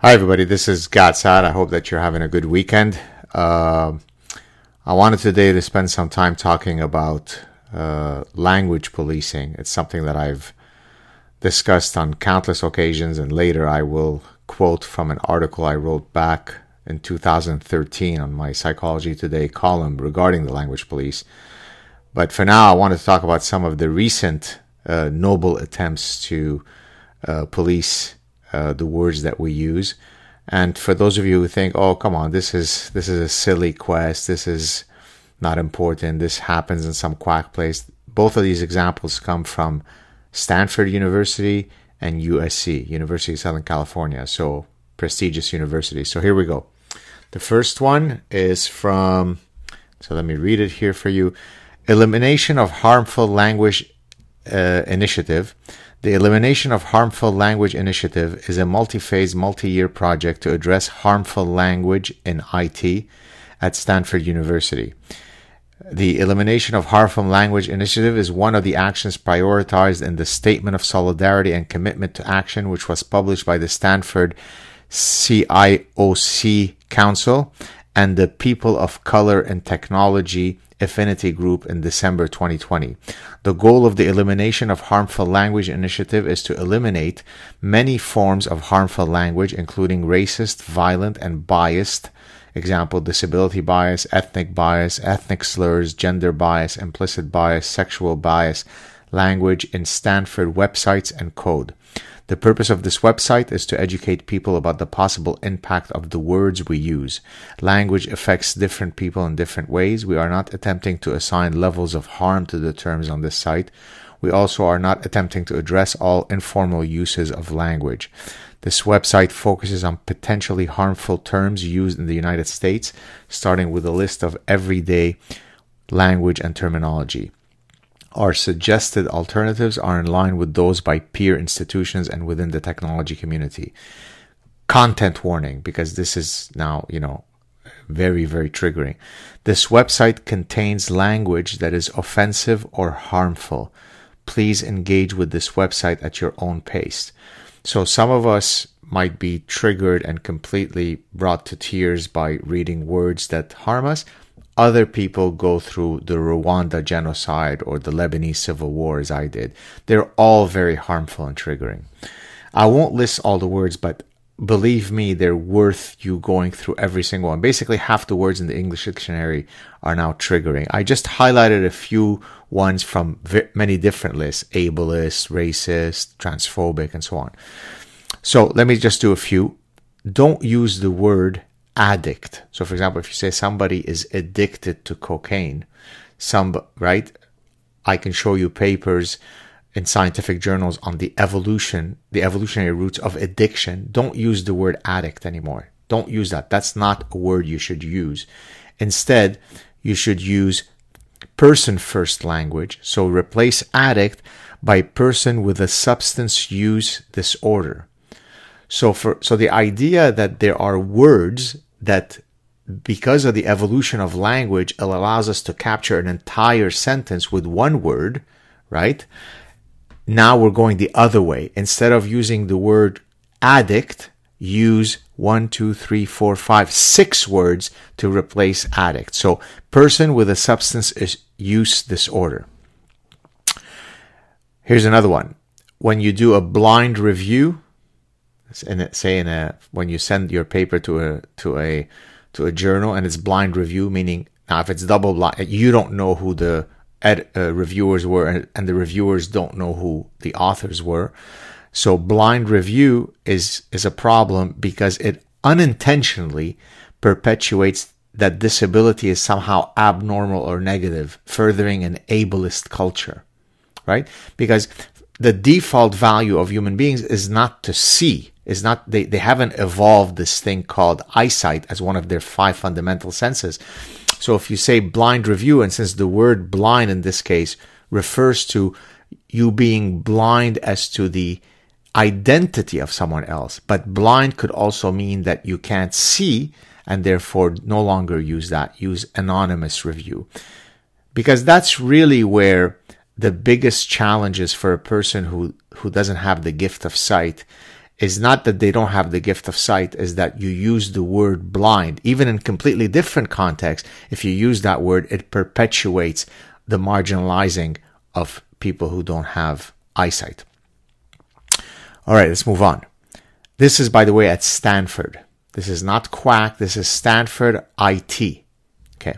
Hi, everybody. This is Gad Saad. I hope that you're having a good weekend. Uh, I wanted today to spend some time talking about uh, language policing. It's something that I've discussed on countless occasions, and later I will quote from an article I wrote back in 2013 on my Psychology Today column regarding the language police. But for now, I wanted to talk about some of the recent uh, noble attempts to uh, police uh, the words that we use. And for those of you who think, "Oh, come on, this is this is a silly quest. This is not important. This happens in some quack place." Both of these examples come from Stanford University and USC, University of Southern California. So prestigious universities. So here we go. The first one is from. So let me read it here for you. Elimination of harmful language uh, initiative the Elimination of Harmful Language Initiative is a multi phase, multi year project to address harmful language in IT at Stanford University. The Elimination of Harmful Language Initiative is one of the actions prioritized in the Statement of Solidarity and Commitment to Action, which was published by the Stanford CIOC Council and the People of Color and Technology Affinity Group in December 2020. The goal of the Elimination of Harmful Language initiative is to eliminate many forms of harmful language, including racist, violent, and biased example disability bias, ethnic bias, ethnic slurs, gender bias, implicit bias, sexual bias, language in Stanford websites and code. The purpose of this website is to educate people about the possible impact of the words we use. Language affects different people in different ways. We are not attempting to assign levels of harm to the terms on this site. We also are not attempting to address all informal uses of language. This website focuses on potentially harmful terms used in the United States, starting with a list of everyday language and terminology. Our suggested alternatives are in line with those by peer institutions and within the technology community. Content warning, because this is now, you know, very, very triggering. This website contains language that is offensive or harmful. Please engage with this website at your own pace. So, some of us might be triggered and completely brought to tears by reading words that harm us other people go through the Rwanda genocide or the Lebanese civil war as I did. They're all very harmful and triggering. I won't list all the words, but believe me, they're worth you going through every single one. Basically, half the words in the English dictionary are now triggering. I just highlighted a few ones from many different lists ableist, racist, transphobic, and so on. So let me just do a few. Don't use the word addict. So, for example, if you say somebody is addicted to cocaine, some right, I can show you papers in scientific journals on the evolution, the evolutionary roots of addiction. Don't use the word addict anymore. Don't use that. That's not a word you should use. Instead, you should use person first language. So replace addict by person with a substance use disorder. So for so the idea that there are words that because of the evolution of language, it allows us to capture an entire sentence with one word, right? Now we're going the other way. Instead of using the word addict, use one, two, three, four, five, six words to replace addict. So person with a substance use disorder. Here's another one. When you do a blind review, in say in a when you send your paper to a to a to a journal and it's blind review, meaning now if it's double blind, you don't know who the ed, uh, reviewers were, and, and the reviewers don't know who the authors were. So blind review is is a problem because it unintentionally perpetuates that disability is somehow abnormal or negative, furthering an ableist culture, right? Because the default value of human beings is not to see is not they, they haven't evolved this thing called eyesight as one of their five fundamental senses. So if you say blind review and since the word blind in this case refers to you being blind as to the identity of someone else but blind could also mean that you can't see and therefore no longer use that use anonymous review. Because that's really where the biggest challenge is for a person who who doesn't have the gift of sight is not that they don't have the gift of sight, is that you use the word blind. Even in completely different contexts, if you use that word, it perpetuates the marginalizing of people who don't have eyesight. All right, let's move on. This is, by the way, at Stanford. This is not quack. This is Stanford IT. Okay.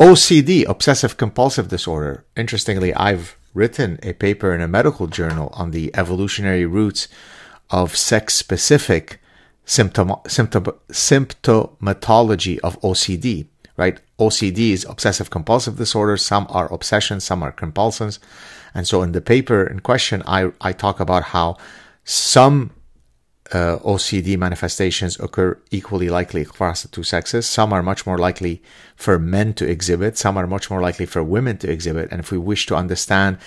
OCD, obsessive compulsive disorder. Interestingly, I've written a paper in a medical journal on the evolutionary roots of sex specific symptom, symptom, symptomatology of OCD, right? OCD is obsessive compulsive disorder. Some are obsessions, some are compulsions. And so in the paper in question, I, I talk about how some uh, OCD manifestations occur equally likely across the two sexes. Some are much more likely for men to exhibit. Some are much more likely for women to exhibit. And if we wish to understand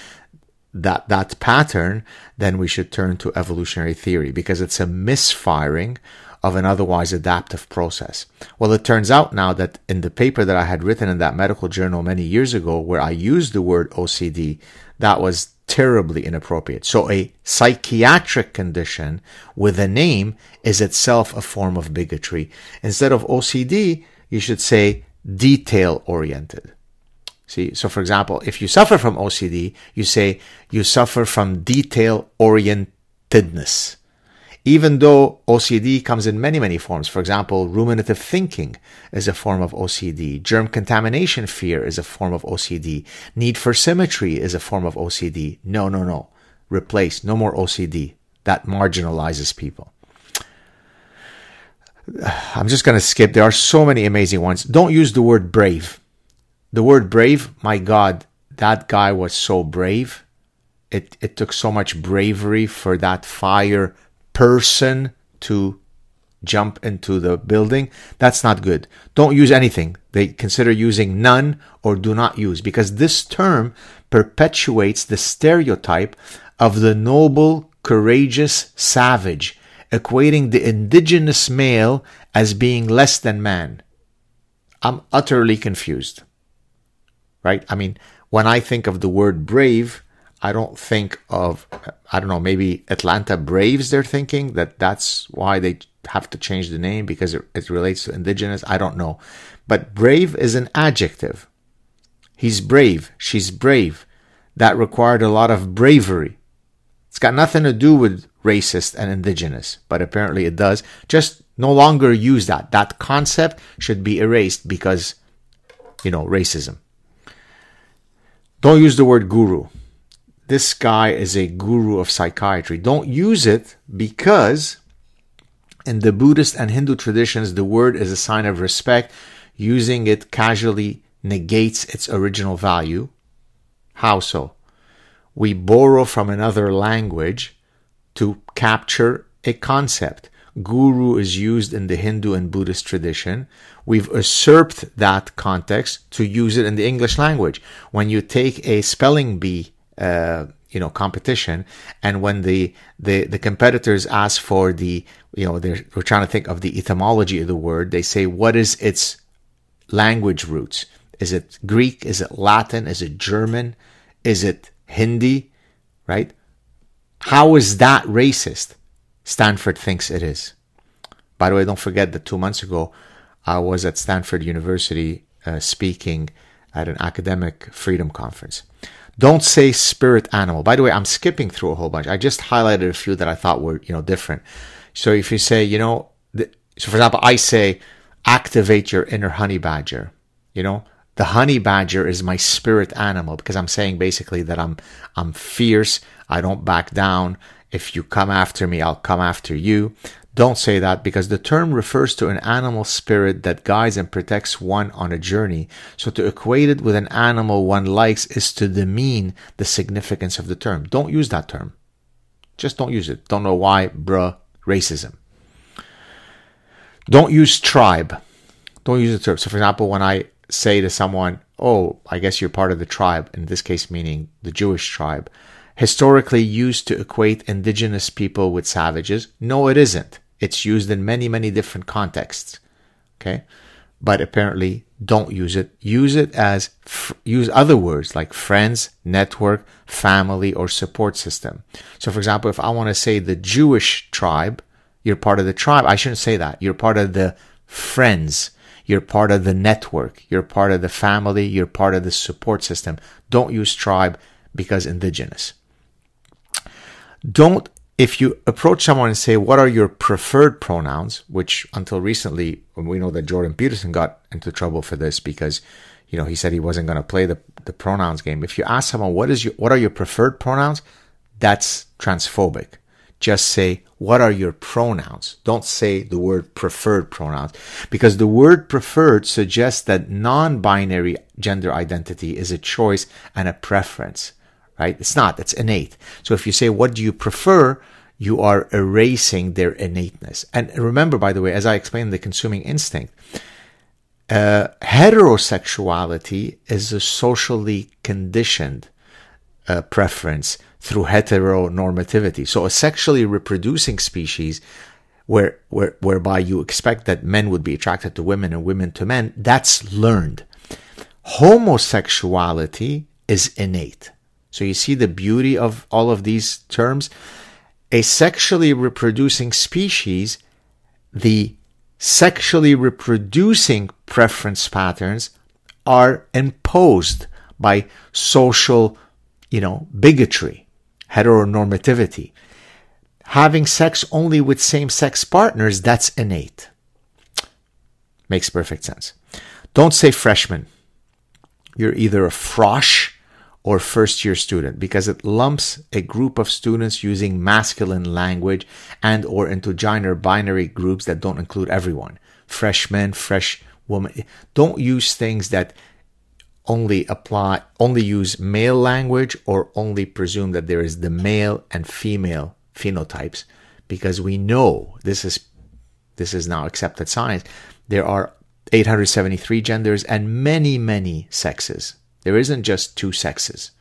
that that pattern, then we should turn to evolutionary theory because it's a misfiring of an otherwise adaptive process. Well, it turns out now that in the paper that I had written in that medical journal many years ago, where I used the word OCD, that was terribly inappropriate. So a psychiatric condition with a name is itself a form of bigotry. Instead of OCD, you should say detail oriented. See, so for example, if you suffer from OCD, you say you suffer from detail orientedness even though OCD comes in many, many forms. For example, ruminative thinking is a form of OCD. Germ contamination fear is a form of OCD. Need for symmetry is a form of OCD. No, no, no. Replace. No more OCD. That marginalizes people. I'm just going to skip. There are so many amazing ones. Don't use the word brave. The word brave, my God, that guy was so brave. It, it took so much bravery for that fire person to jump into the building, that's not good. Don't use anything. They consider using none or do not use because this term perpetuates the stereotype of the noble, courageous savage, equating the indigenous male as being less than man. I'm utterly confused. Right? I mean, when I think of the word brave, I don't think of, I don't know, maybe Atlanta Braves, they're thinking that that's why they have to change the name because it, it relates to indigenous. I don't know. But brave is an adjective. He's brave. She's brave. That required a lot of bravery. It's got nothing to do with racist and indigenous, but apparently it does. Just no longer use that. That concept should be erased because, you know, racism. Don't use the word guru this guy is a guru of psychiatry. Don't use it because in the Buddhist and Hindu traditions, the word is a sign of respect. Using it casually negates its original value. How so? We borrow from another language to capture a concept. Guru is used in the Hindu and Buddhist tradition. We've usurped that context to use it in the English language. When you take a spelling bee uh, you know competition and when the, the the competitors ask for the you know they're we're trying to think of the etymology of the word they say what is its language roots? Is it greek? Is it latin? Is it german? Is it hindi? Right? How is that racist stanford thinks it is by the way don't forget that two months ago i was at stanford university uh, speaking at an academic freedom conference don't say spirit animal. By the way, I'm skipping through a whole bunch. I just highlighted a few that I thought were, you know, different. So if you say, you know, the, so for example, I say, activate your inner honey badger. You know, the honey badger is my spirit animal because I'm saying basically that I'm, I'm fierce. I don't back down. If you come after me, I'll come after you. Don't say that because the term refers to an animal spirit that guides and protects one on a journey. So to equate it with an animal one likes is to demean the significance of the term. Don't use that term. Just don't use it. Don't know why, bruh, racism. Don't use tribe. Don't use the term. So for example, when I say to someone, oh, I guess you're part of the tribe, in this case meaning the Jewish tribe, historically used to equate indigenous people with savages. No, it isn't. It's used in many, many different contexts. Okay. But apparently don't use it. Use it as, use other words like friends, network, family, or support system. So, for example, if I want to say the Jewish tribe, you're part of the tribe. I shouldn't say that. You're part of the friends. You're part of the network. You're part of the family. You're part of the support system. Don't use tribe because indigenous. Don't if you approach someone and say, What are your preferred pronouns? which until recently, we know that Jordan Peterson got into trouble for this because, you know, he said he wasn't going to play the, the pronouns game. If you ask someone, what is your, what are your preferred pronouns? That's transphobic. Just say, what are your pronouns? Don't say the word preferred pronouns because the word preferred suggests that non-binary gender identity is a choice and a preference right? It's not, it's innate. So if you say, what do you prefer? You are erasing their innateness. And remember, by the way, as I explained the consuming instinct, uh, heterosexuality is a socially conditioned uh, preference through heteronormativity. So a sexually reproducing species where, where, whereby you expect that men would be attracted to women and women to men, that's learned. Homosexuality is innate. So you see the beauty of all of these terms. A sexually reproducing species, the sexually reproducing preference patterns are imposed by social, you know, bigotry, heteronormativity. Having sex only with same sex partners, that's innate. Makes perfect sense. Don't say freshman. You're either a frosh or first year student because it lumps a group of students using masculine language and or into gender binary groups that don't include everyone. Freshmen fresh woman don't use things that only apply only use male language or only presume that there is the male and female phenotypes because we know this is this is now accepted science. There are 873 genders and many many sexes there isn't just two sexes.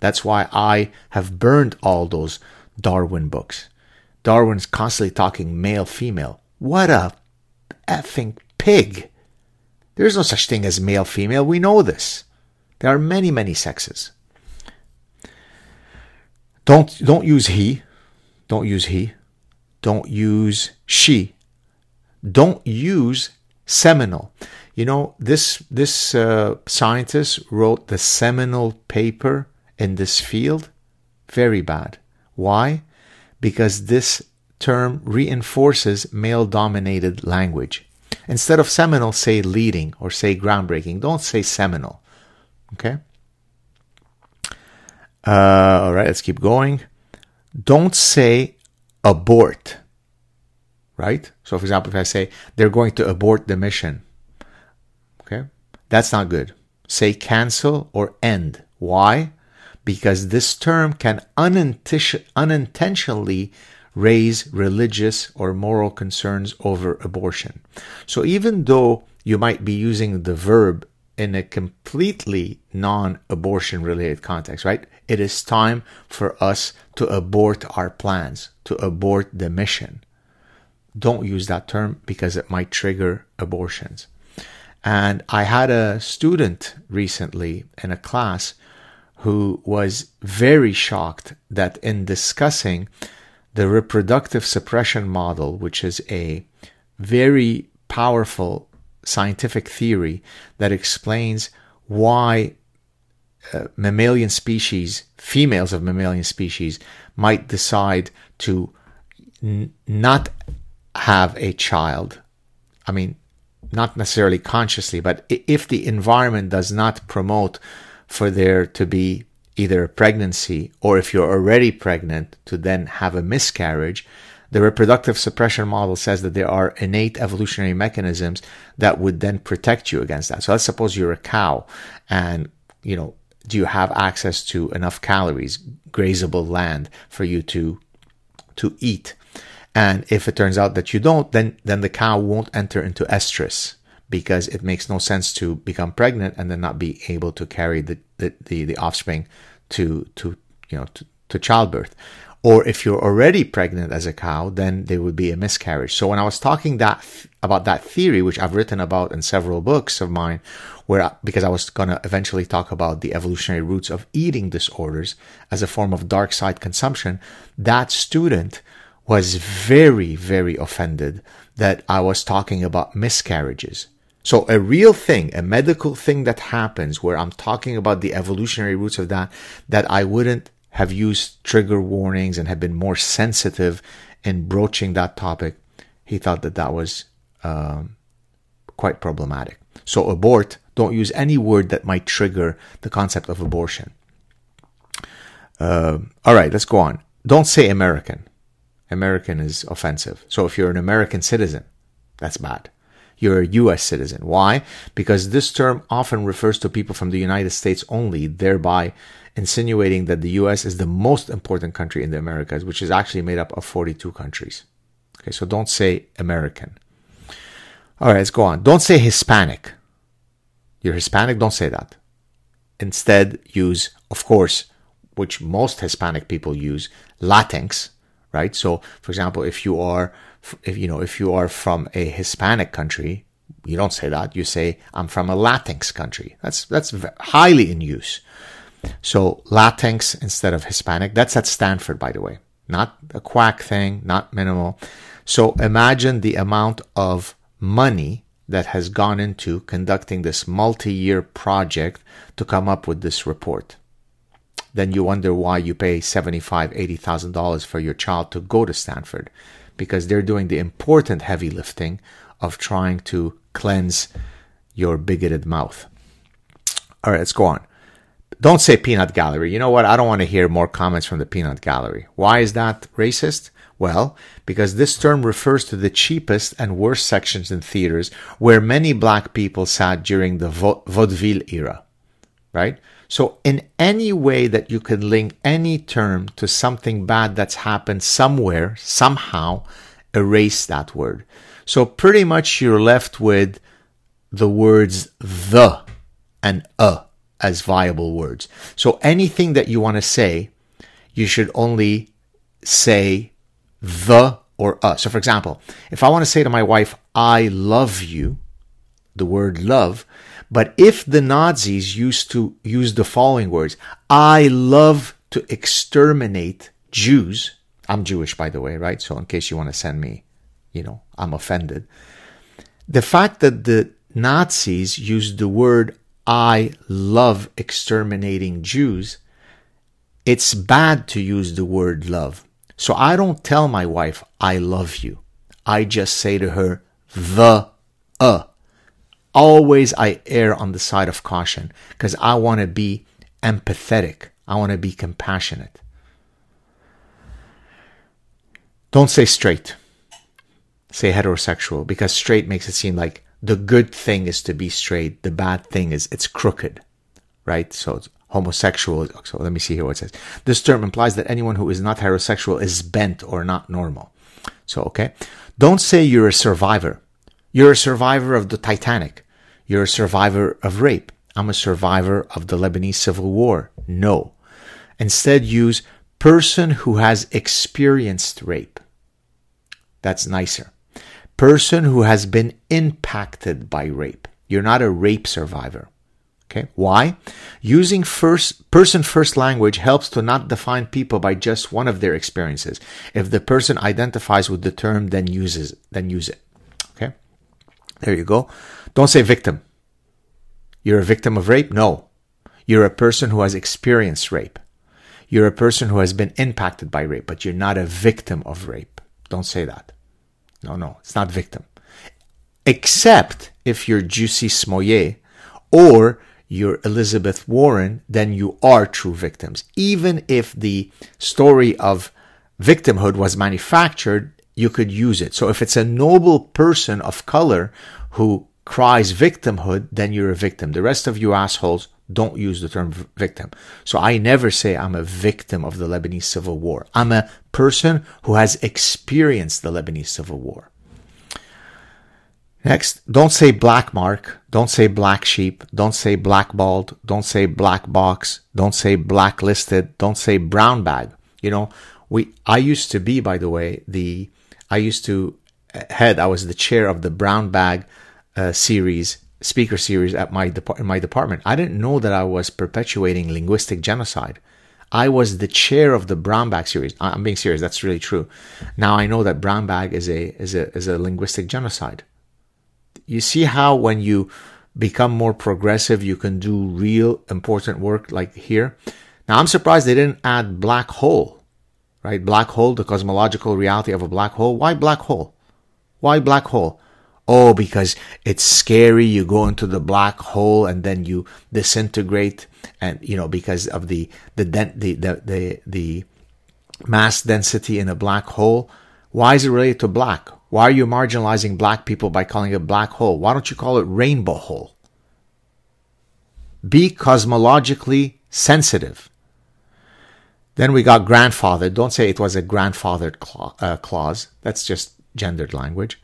That's why I have burned all those Darwin books. Darwin's constantly talking male female. What a effing pig. There's no such thing as male female. We know this. There are many, many sexes. Don't don't use he. Don't use he. Don't use she. Don't use seminal. You know, this this uh, scientist wrote the seminal paper in this field. Very bad. Why? Because this term reinforces male-dominated language. Instead of seminal, say leading or say groundbreaking. Don't say seminal. Okay. Uh, all right, let's keep going. Don't say abort. Right? So, for example, if I say they're going to abort the mission, Okay? That's not good. Say cancel or end. Why? Because this term can unintentionally raise religious or moral concerns over abortion. So even though you might be using the verb in a completely non abortion related context, right? It is time for us to abort our plans, to abort the mission. Don't use that term because it might trigger abortions. And I had a student recently in a class who was very shocked that in discussing the reproductive suppression model, which is a very powerful scientific theory that explains why uh, mammalian species, females of mammalian species, might decide to n- not have a child. I mean, not necessarily consciously, but if the environment does not promote for there to be either a pregnancy or if you're already pregnant to then have a miscarriage, the reproductive suppression model says that there are innate evolutionary mechanisms that would then protect you against that. So let's suppose you're a cow and, you know, do you have access to enough calories, grazable land for you to, to eat? And if it turns out that you don't, then, then the cow won't enter into estrus because it makes no sense to become pregnant and then not be able to carry the, the, the, the offspring to, to, you know, to, to childbirth. Or if you're already pregnant as a cow, then there would be a miscarriage. So when I was talking that about that theory, which I've written about in several books of mine, where because I was going to eventually talk about the evolutionary roots of eating disorders as a form of dark side consumption, that student was very, very offended that I was talking about miscarriages. So a real thing, a medical thing that happens where I'm talking about the evolutionary roots of that, that I wouldn't have used trigger warnings and have been more sensitive in broaching that topic, he thought that that was um, quite problematic. So abort, don't use any word that might trigger the concept of abortion. Uh, all right, let's go on. Don't say American. American is offensive. So if you're an American citizen, that's bad. You're a US citizen. Why? Because this term often refers to people from the United States only, thereby insinuating that the US is the most important country in the Americas, which is actually made up of 42 countries. Okay, so don't say American. All right, let's go on. Don't say Hispanic. You're Hispanic, don't say that. Instead, use, of course, which most Hispanic people use, Latinx, right? So, for example, if you are, if you know, if you are from a Hispanic country, you don't say that. You say, I'm from a Latinx country. That's, that's highly in use. So Latinx instead of Hispanic. That's at Stanford, by the way. Not a quack thing, not minimal. So imagine the amount of money that has gone into conducting this multi-year project to come up with this report. Then you wonder why you pay seventy-five, eighty thousand dollars for your child to go to Stanford, because they're doing the important heavy lifting of trying to cleanse your bigoted mouth. All right, let's go on. Don't say peanut gallery. You know what? I don't want to hear more comments from the peanut gallery. Why is that racist? Well, because this term refers to the cheapest and worst sections in theaters where many black people sat during the vaudeville era, right? So in any way that you can link any term to something bad that's happened somewhere, somehow, erase that word. So pretty much you're left with the words the and a as viable words. So anything that you want to say, you should only say the or a. So for example, if I want to say to my wife, I love you, the word love, but if the Nazis used to use the following words, I love to exterminate Jews. I'm Jewish, by the way, right? So in case you want to send me, you know, I'm offended. The fact that the Nazis used the word I love exterminating Jews, it's bad to use the word love. So I don't tell my wife, I love you. I just say to her, the, uh. Always I err on the side of caution because I want to be empathetic. I want to be compassionate. Don't say straight. Say heterosexual because straight makes it seem like the good thing is to be straight. The bad thing is it's crooked, right? So it's homosexual. So let me see here what it says. This term implies that anyone who is not heterosexual is bent or not normal. So, okay. Don't say you're a survivor. You're a survivor of the Titanic. You're a survivor of rape. I'm a survivor of the Lebanese civil war. No. Instead, use person who has experienced rape. That's nicer person who has been impacted by rape. You're not a rape survivor. Okay. Why? Using first person first language helps to not define people by just one of their experiences. If the person identifies with the term, then uses then use it. Okay. There you go. Don't say victim. You're a victim of rape? No. You're a person who has experienced rape. You're a person who has been impacted by rape, but you're not a victim of rape. Don't say that. No, no, it's not victim. Except if you're Jussie Smollett or you're Elizabeth Warren, then you are true victims. Even if the story of victimhood was manufactured, you could use it. So if it's a noble person of color who cries victimhood, then you're a victim. The rest of you assholes don't use the term victim. So I never say I'm a victim of the Lebanese civil war. I'm a person who has experienced the Lebanese civil war. Next, don't say black mark, don't say black sheep, don't say blackballed, don't say black box, don't say blacklisted, don't say brown bag. You know, we I used to be, by the way, the I used to eh, head. I was the chair of the brown bag uh, series speaker series at my in my department. I didn't know that I was perpetuating linguistic genocide. I was the chair of the brown bag series. I'm being serious. That's really true. Now I know that brown bag is a is a is a linguistic genocide. You see how when you become more progressive, you can do real important work like here. Now I'm surprised they didn't add black hole, right? Black hole, the cosmological reality of a black hole. Why black hole? Why black hole? Oh, because it's scary. You go into the black hole and then you disintegrate, and you know because of the the the the the, the mass density in a black hole. Why is it related to black? Why are you marginalizing black people by calling it black hole? Why don't you call it rainbow hole? Be cosmologically sensitive. Then we got grandfather. Don't say it was a grandfathered uh, clause. That's just gendered language.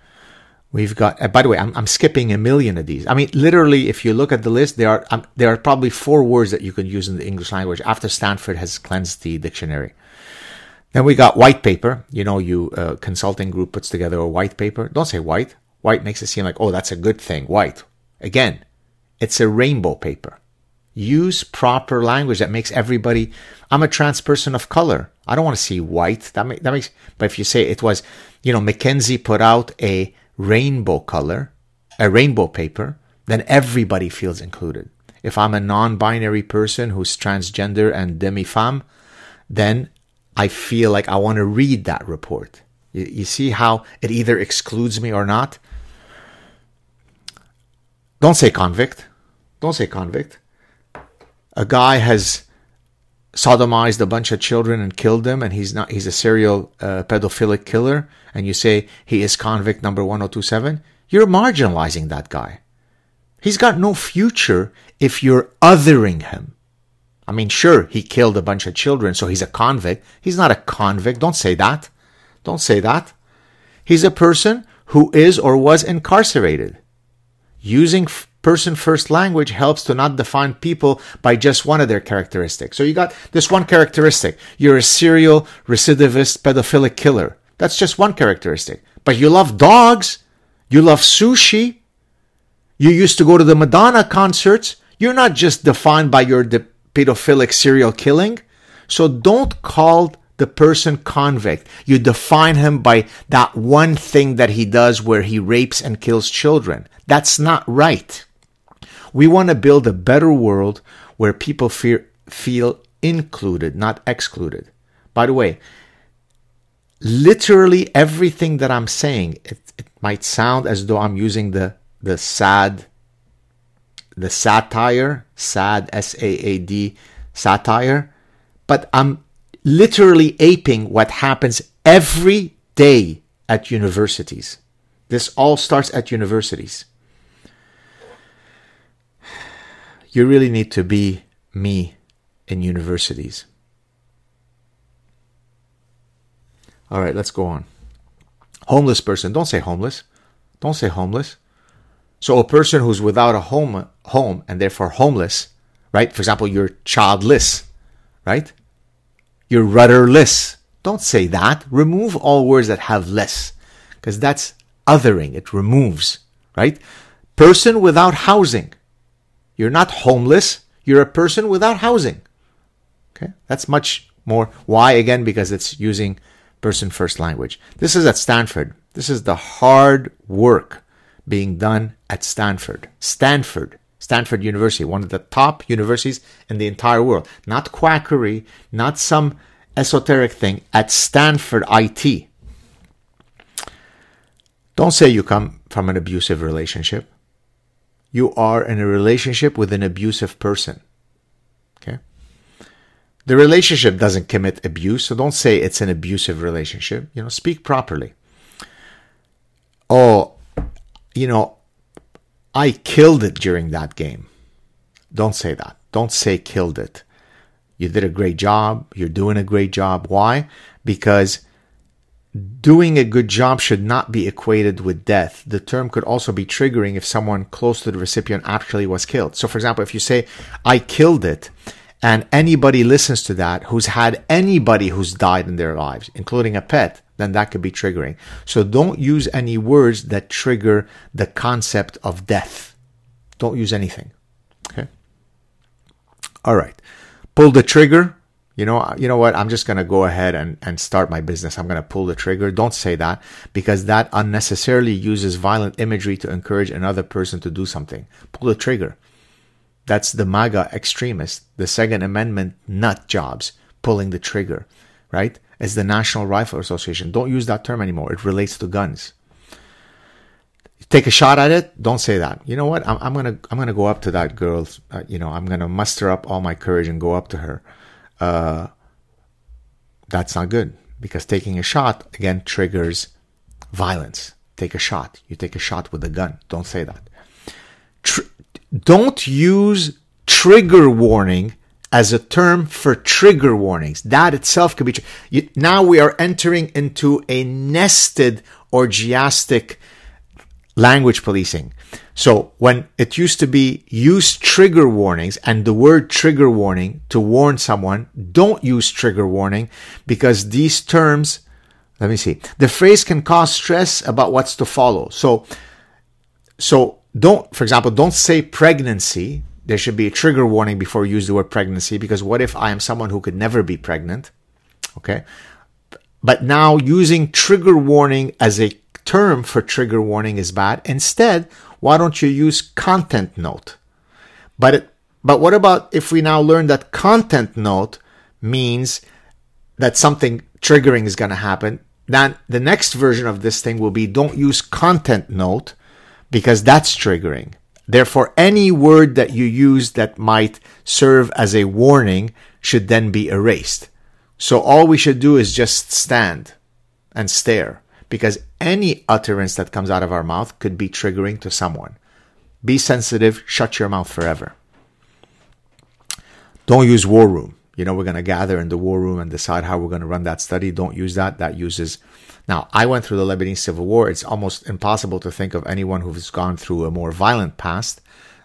We've got, uh, by the way, I'm, I'm, skipping a million of these. I mean, literally, if you look at the list, there are um, there are probably four words that you can use in the English language after Stanford has cleansed the dictionary. Then we got white paper. You know, you uh, consulting group puts together a white paper. Don't say white. White makes it seem like, oh, that's a good thing. White. Again, it's a rainbow paper. Use proper language that makes everybody. I'm a trans person of color. I don't want to see white. That, make, that makes. But if you say it was, you know, McKinsey put out a rainbow color, a rainbow paper, then everybody feels included. If I'm a non-binary person who's transgender and demi-femme, then I feel like I want to read that report. You, you see how it either excludes me or not? Don't say convict. Don't say convict. A guy has sodomized a bunch of children and killed them and he's not he's a serial uh, pedophilic killer and you say he is convict number 1027 you're marginalizing that guy. He's got no future if you're othering him. I mean sure he killed a bunch of children so he's a convict. He's not a convict. Don't say that. Don't say that. He's a person who is or was incarcerated using person first language helps to not define people by just one of their characteristics. So you got this one characteristic. You're a serial recidivist pedophilic killer. That's just one characteristic. But you love dogs. You love sushi. You used to go to the Madonna concerts. You're not just defined by your de- pedophilic serial killing. So don't call the person convict. You define him by that one thing that he does where he rapes and kills children. That's not right. We want to build a better world where people fear, feel included, not excluded. By the way, literally everything that I'm saying, it, it might sound as though I'm using the, the sad, the satire, sad, S A A D, satire, but I'm literally aping what happens every day at universities. This all starts at universities. You really need to be me in universities. All right, let's go on. Homeless person. Don't say homeless. Don't say homeless. So a person who's without a home home and therefore homeless, right? For example, you're childless, right? You're rudderless. Don't say that. Remove all words that have less because that's othering. It removes, right? Person without housing. You're not homeless. You're a person without housing. Okay. That's much more. Why? Again, because it's using person first language. This is at Stanford. This is the hard work being done at Stanford. Stanford. Stanford University, one of the top universities in the entire world. Not quackery, not some esoteric thing, at Stanford IT. Don't say you come from an abusive relationship you are in a relationship with an abusive person. Okay? The relationship doesn't commit abuse, so don't say it's an abusive relationship. You know, speak properly. Oh, you know, I killed it during that game. Don't say that. Don't say killed it. You did a great job. You're doing a great job. Why? Because doing a good job should not be equated with death. The term could also be triggering if someone close to the recipient actually was killed. So, for example, if you say, I killed it, and anybody listens to that who's had anybody who's died in their lives, including a pet, then that could be triggering. So don't use any words that trigger the concept of death. Don't use anything. Okay. All right. Pull the trigger. You know, you know what? I'm just going to go ahead and, and start my business. I'm going to pull the trigger. Don't say that because that unnecessarily uses violent imagery to encourage another person to do something. Pull the trigger. That's the MAGA extremists, the Second Amendment nut jobs pulling the trigger, right? As the National Rifle Association. Don't use that term anymore. It relates to guns. Take a shot at it. Don't say that. You know what? I'm, I'm gonna I'm gonna go up to that girl. Uh, you know, I'm gonna muster up all my courage and go up to her. Uh, that's not good because taking a shot again triggers violence. Take a shot. You take a shot with a gun. Don't say that. Tr- don't use trigger warning as a term for trigger warnings. That itself could be. Tr- you, now we are entering into a nested orgiastic language policing. So when it used to be use trigger warnings and the word trigger warning to warn someone, don't use trigger warning because these terms, let me see, the phrase can cause stress about what's to follow. So, so don't, for example, don't say pregnancy. There should be a trigger warning before you use the word pregnancy because what if I am someone who could never be pregnant? Okay. But now using trigger warning as a term for trigger warning is bad. Instead, why don't you use content note? But it, but what about if we now learn that content note means that something triggering is going to happen? Then the next version of this thing will be don't use content note because that's triggering. Therefore, any word that you use that might serve as a warning should then be erased. So all we should do is just stand and stare because any utterance that comes out of our mouth could be triggering to someone. Be sensitive, shut your mouth forever. Don't use war room. You know, we're going to gather in the war room and decide how we're going to run that study. Don't use that. That uses now, I went through the Lebanese civil war. It's almost impossible to think of anyone who's gone through a more violent past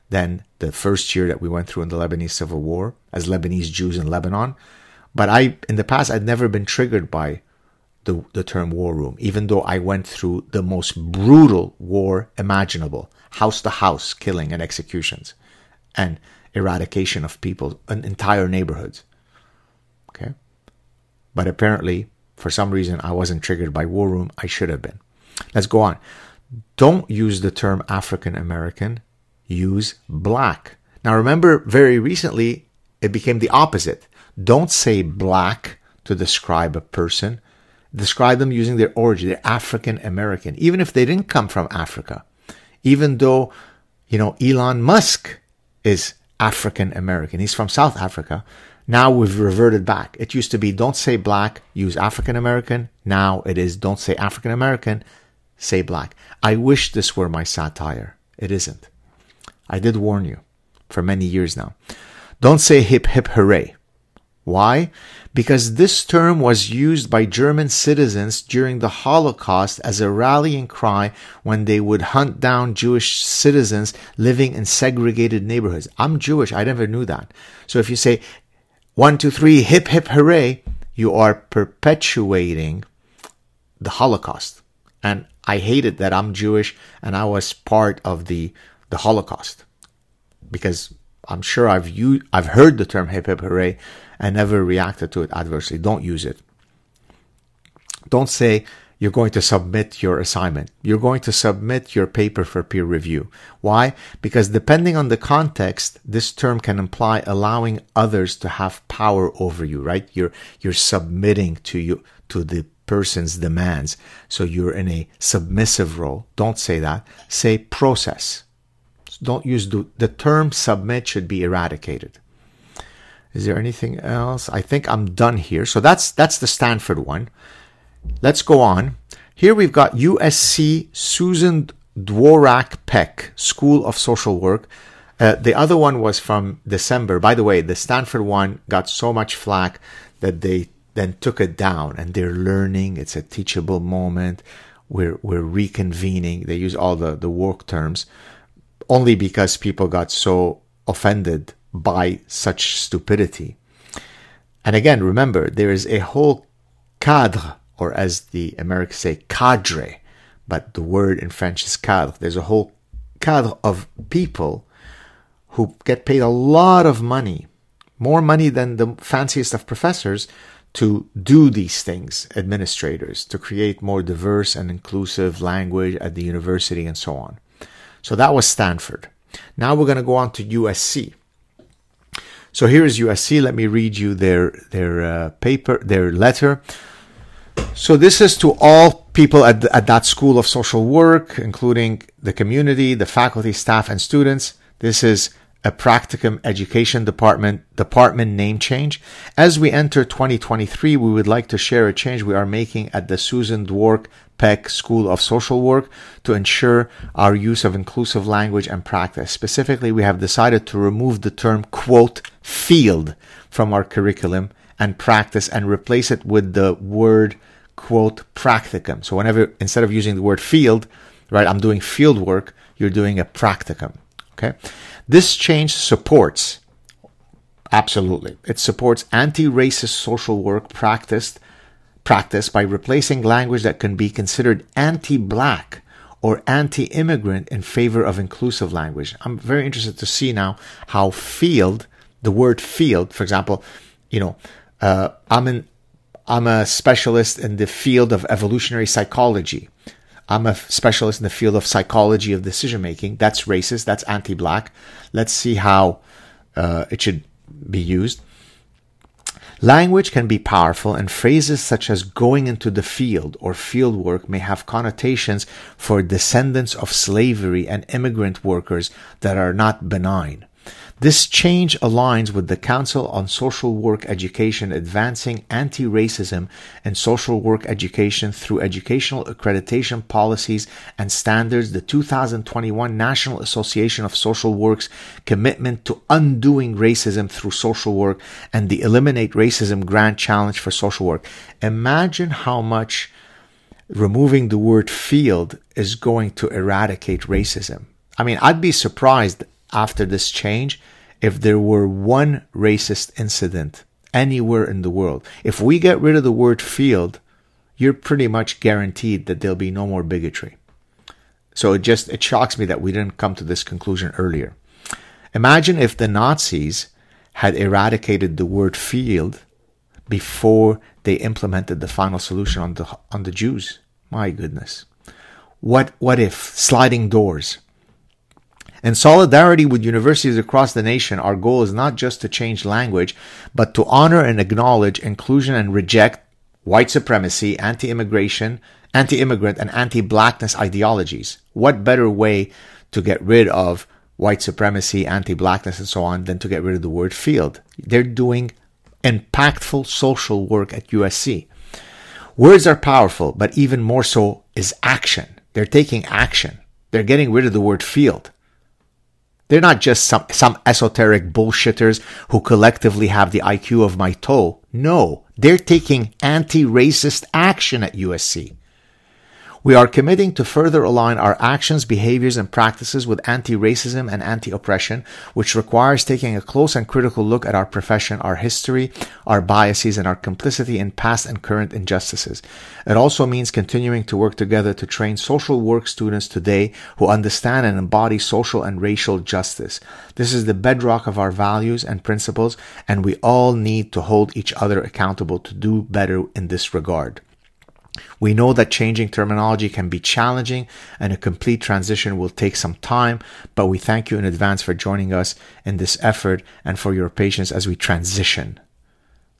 than the first year that we went through in the Lebanese civil war as Lebanese Jews in Lebanon. But I, in the past, I'd never been triggered by the, the term war room, even though I went through the most brutal war imaginable house to house killing and executions and eradication of people, an entire neighborhoods. Okay. But apparently, for some reason, I wasn't triggered by War Room. I should have been. Let's go on. Don't use the term African American. Use black. Now, remember, very recently, it became the opposite. Don't say black to describe a person. Describe them using their origin. They're African American, even if they didn't come from Africa. Even though, you know, Elon Musk is African American. He's from South Africa. Now we've reverted back. It used to be don't say black, use African American. Now it is don't say African American, say black. I wish this were my satire. It isn't. I did warn you for many years now. Don't say hip hip hooray. Why? Because this term was used by German citizens during the Holocaust as a rallying cry when they would hunt down Jewish citizens living in segregated neighborhoods. I'm Jewish. I never knew that. So if you say one, two, three, hip, hip, hooray, you are perpetuating the Holocaust. And I hated that I'm Jewish and I was part of the, the Holocaust because I'm sure I've I've heard the term hip, hip, hooray and never reacted to it adversely. Don't use it. Don't say, you're going to submit your assignment. You're going to submit your paper for peer review. Why? Because depending on the context, this term can imply allowing others to have power over you, right? You're, you're submitting to you, to the person's demands. So you're in a submissive role. Don't say that. Say process. Don't use the, the term submit should be eradicated. Is there anything else? I think I'm done here. So that's, that's the Stanford one. Let's go on. Here we've got USC Susan Dworak Peck School of Social Work. Uh, the other one was from December. By the way, the Stanford one got so much flack that they then took it down and they're learning. It's a teachable moment. We're, we're reconvening. They use all the, the work terms only because people got so offended by such stupidity. And again, remember, there is a whole cadre, or as the Americans say, cadre, but the word in French is cadre. There's a whole cadre of people who get paid a lot of money, more money than the fanciest of professors, to do these things, administrators, to create more diverse and inclusive language at the university and so on. So that was Stanford. Now we're going to go on to USC. So here is USC. Let me read you their their uh, paper, their letter. So this is to all people at, at that school of social work, including the community, the faculty, staff, and students. This is a practicum education department department name change. As we enter 2023, we would like to share a change we are making at the Susan Dwork Peck School of Social Work to ensure our use of inclusive language and practice. Specifically, we have decided to remove the term quote field from our curriculum and practice and replace it with the word quote practicum. So whenever instead of using the word field, right, I'm doing field work, you're doing a practicum. Okay. This change supports absolutely. It supports anti-racist social work practiced practice by replacing language that can be considered anti-black or anti-immigrant in favor of inclusive language. I'm very interested to see now how field, the word field, for example, you know, uh, I'm in I'm a specialist in the field of evolutionary psychology. I'm a specialist in the field of psychology of decision making. That's racist. That's anti black. Let's see how uh, it should be used. Language can be powerful, and phrases such as going into the field or field work may have connotations for descendants of slavery and immigrant workers that are not benign. This change aligns with the Council on Social Work Education advancing anti-racism and social work education through educational accreditation policies and standards, the 2021 National Association of Social Work's commitment to undoing racism through social work and the Eliminate Racism Grand Challenge for Social Work. Imagine how much removing the word field is going to eradicate racism. I mean, I'd be surprised after this change if there were one racist incident anywhere in the world. If we get rid of the word field, you're pretty much guaranteed that there'll be no more bigotry. So it just it shocks me that we didn't come to this conclusion earlier. Imagine if the Nazis had eradicated the word field before they implemented the final solution on the on the Jews. My goodness. What what if sliding doors? In solidarity with universities across the nation, our goal is not just to change language, but to honor and acknowledge inclusion and reject white supremacy, anti-immigration, anti-immigrant, and anti-blackness ideologies. What better way to get rid of white supremacy, anti-blackness, and so on than to get rid of the word field? They're doing impactful social work at USC. Words are powerful, but even more so is action. They're taking action. They're getting rid of the word field. They're not just some, some esoteric bullshitters who collectively have the IQ of my toe. No, they're taking anti-racist action at USC. We are committing to further align our actions, behaviors, and practices with anti-racism and anti-oppression, which requires taking a close and critical look at our profession, our history, our biases, and our complicity in past and current injustices. It also means continuing to work together to train social work students today who understand and embody social and racial justice. This is the bedrock of our values and principles, and we all need to hold each other accountable to do better in this regard. We know that changing terminology can be challenging and a complete transition will take some time, but we thank you in advance for joining us in this effort and for your patience as we transition.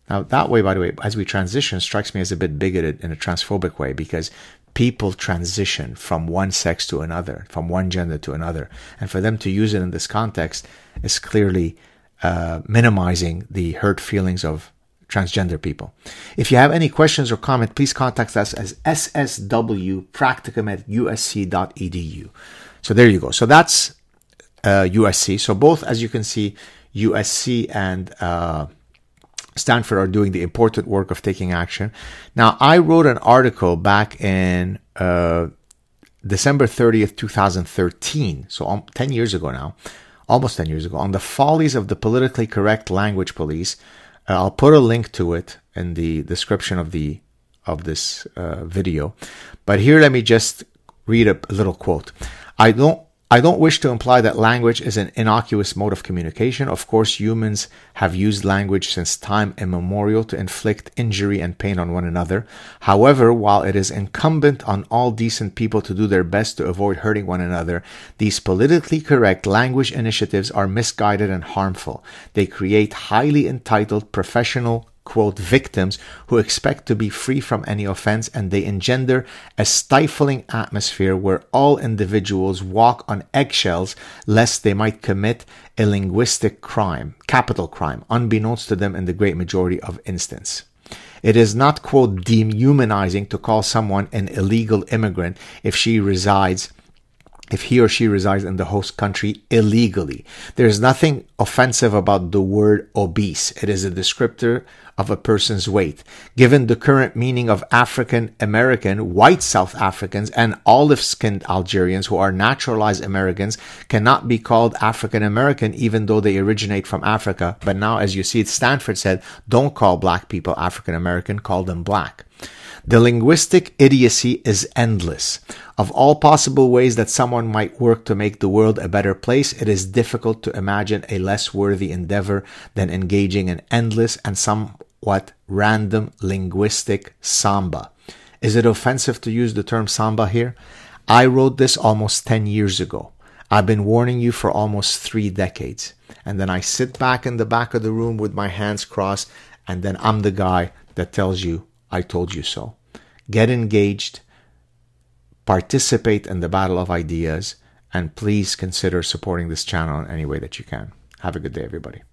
Now, that way, by the way, as we transition strikes me as a bit bigoted in a transphobic way because people transition from one sex to another, from one gender to another. And for them to use it in this context is clearly uh, minimizing the hurt feelings of transgender people. If you have any questions or comment, please contact us as sswpracticum at usc.edu. So there you go. So that's uh, USC. So both, as you can see, USC and uh, Stanford are doing the important work of taking action. Now, I wrote an article back in uh, December 30th, 2013, so um, 10 years ago now, almost 10 years ago, on the follies of the politically correct language police. Uh, I'll put a link to it in the description of the of this uh, video. But here, let me just read a, a little quote. I don't I don't wish to imply that language is an innocuous mode of communication. Of course, humans have used language since time immemorial to inflict injury and pain on one another. However, while it is incumbent on all decent people to do their best to avoid hurting one another, these politically correct language initiatives are misguided and harmful. They create highly entitled professional quote, victims who expect to be free from any offense and they engender a stifling atmosphere where all individuals walk on eggshells lest they might commit a linguistic crime, capital crime, unbeknownst to them in the great majority of instances. It is not, quote, dehumanizing to call someone an illegal immigrant if she resides if he or she resides in the host country illegally. There is nothing offensive about the word obese. It is a descriptor of a person's weight. Given the current meaning of African American, white South Africans, and olive skinned Algerians who are naturalized Americans cannot be called African American even though they originate from Africa. But now, as you see, Stanford said, don't call black people African American, call them black. The linguistic idiocy is endless. Of all possible ways that someone might work to make the world a better place, it is difficult to imagine a less worthy endeavor than engaging in endless and somewhat random linguistic samba. Is it offensive to use the term samba here? I wrote this almost 10 years ago. I've been warning you for almost three decades. And then I sit back in the back of the room with my hands crossed, and then I'm the guy that tells you I told you so. Get engaged, participate in the battle of ideas, and please consider supporting this channel in any way that you can. Have a good day, everybody.